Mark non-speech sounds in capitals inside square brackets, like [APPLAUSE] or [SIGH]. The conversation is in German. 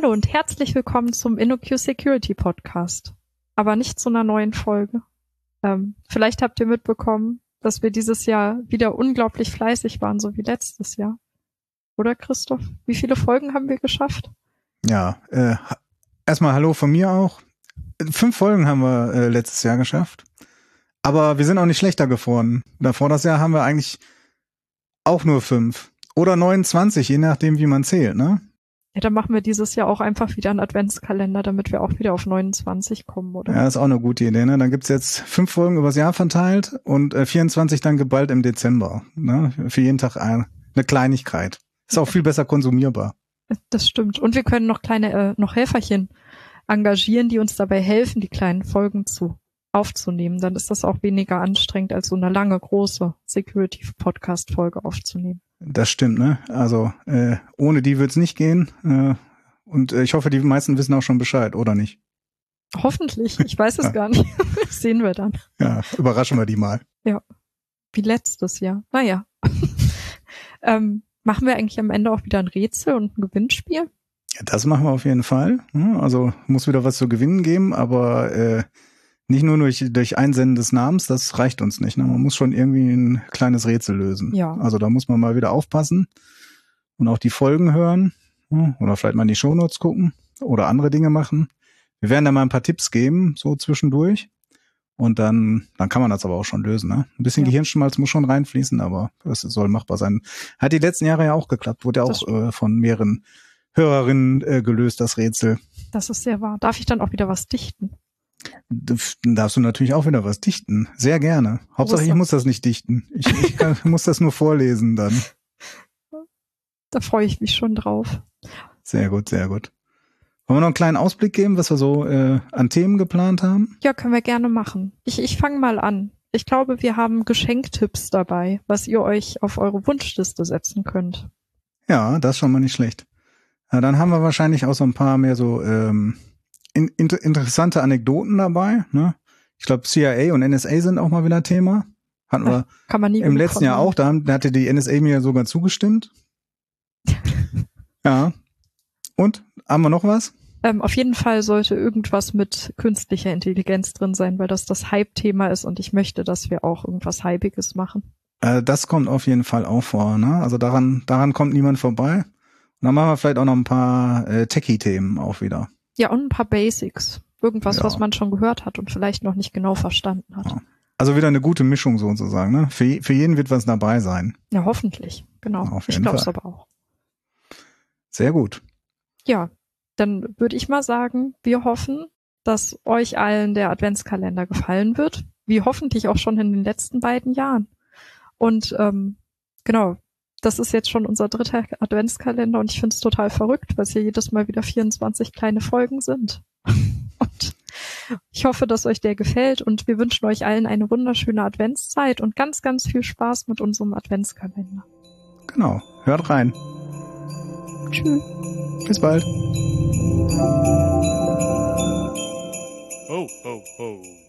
Hallo und herzlich willkommen zum InnoQ Security Podcast. Aber nicht zu einer neuen Folge. Ähm, vielleicht habt ihr mitbekommen, dass wir dieses Jahr wieder unglaublich fleißig waren, so wie letztes Jahr. Oder Christoph? Wie viele Folgen haben wir geschafft? Ja, äh, erstmal Hallo von mir auch. Fünf Folgen haben wir äh, letztes Jahr geschafft. Aber wir sind auch nicht schlechter geworden. Davor das Jahr haben wir eigentlich auch nur fünf. Oder 29, je nachdem, wie man zählt, ne? Ja, dann machen wir dieses Jahr auch einfach wieder einen Adventskalender, damit wir auch wieder auf 29 kommen, oder? Ja, ist auch eine gute Idee, ne? Dann gibt's jetzt fünf Folgen übers Jahr verteilt und äh, 24 dann geballt im Dezember. Ne? Für jeden Tag ein, eine Kleinigkeit. Ist auch viel besser konsumierbar. Das stimmt. Und wir können noch kleine, äh, noch Helferchen engagieren, die uns dabei helfen, die kleinen Folgen zu aufzunehmen. Dann ist das auch weniger anstrengend, als so eine lange, große Security-Podcast-Folge aufzunehmen. Das stimmt, ne? Also äh, ohne die wird's nicht gehen. Äh, und äh, ich hoffe, die meisten wissen auch schon Bescheid, oder nicht? Hoffentlich. Ich weiß es ja. gar nicht. [LAUGHS] Sehen wir dann. Ja, überraschen wir die mal. Ja. Wie letztes Jahr. Naja. [LAUGHS] ähm, machen wir eigentlich am Ende auch wieder ein Rätsel und ein Gewinnspiel? Ja, das machen wir auf jeden Fall. Also muss wieder was zu gewinnen geben, aber äh, nicht nur durch, durch Einsenden des Namens, das reicht uns nicht. Ne? Man muss schon irgendwie ein kleines Rätsel lösen. Ja. Also da muss man mal wieder aufpassen und auch die Folgen hören ne? oder vielleicht mal in die Shownotes gucken oder andere Dinge machen. Wir werden da mal ein paar Tipps geben, so zwischendurch. Und dann, dann kann man das aber auch schon lösen. Ne? Ein bisschen ja. Gehirnschmalz muss schon reinfließen, aber das soll machbar sein. Hat die letzten Jahre ja auch geklappt, wurde ja auch äh, von mehreren Hörerinnen äh, gelöst, das Rätsel. Das ist sehr wahr. Darf ich dann auch wieder was dichten? Dann darfst du natürlich auch wieder was dichten. Sehr gerne. Hauptsache, ich muss das nicht dichten. Ich, ich kann, [LAUGHS] muss das nur vorlesen dann. Da freue ich mich schon drauf. Sehr gut, sehr gut. Wollen wir noch einen kleinen Ausblick geben, was wir so äh, an Themen geplant haben? Ja, können wir gerne machen. Ich, ich fange mal an. Ich glaube, wir haben Geschenktipps dabei, was ihr euch auf eure Wunschliste setzen könnt. Ja, das ist schon mal nicht schlecht. Ja, dann haben wir wahrscheinlich auch so ein paar mehr so ähm, in, inter, interessante Anekdoten dabei. Ne? Ich glaube, CIA und NSA sind auch mal wieder Thema. Hatten wir Kann man nie im letzten Jahr auch. Da, da hatte die NSA mir sogar zugestimmt. ja. Und haben wir noch was? Ähm, auf jeden Fall sollte irgendwas mit künstlicher Intelligenz drin sein, weil das das Hype-Thema ist und ich möchte, dass wir auch irgendwas Hypiges machen. Äh, das kommt auf jeden Fall auch vor. Ne? Also daran, daran kommt niemand vorbei. Und dann machen wir vielleicht auch noch ein paar äh, Techie-Themen auch wieder. Ja, und ein paar Basics. Irgendwas, ja. was man schon gehört hat und vielleicht noch nicht genau verstanden hat. Ja. Also wieder eine gute Mischung sozusagen. Ne? Für, für jeden wird was dabei sein. Ja, hoffentlich. Genau. Auf jeden ich glaube es aber auch. Sehr gut. Ja, dann würde ich mal sagen, wir hoffen, dass euch allen der Adventskalender gefallen wird, wie hoffentlich auch schon in den letzten beiden Jahren. Und ähm, genau, das ist jetzt schon unser dritter Adventskalender und ich finde es total verrückt, weil es hier jedes Mal wieder 24 kleine Folgen sind. [LAUGHS] und ich hoffe, dass euch der gefällt und wir wünschen euch allen eine wunderschöne Adventszeit und ganz, ganz viel Spaß mit unserem Adventskalender. Genau, hört rein. Tschüss. Bis bald. Ho, ho, ho.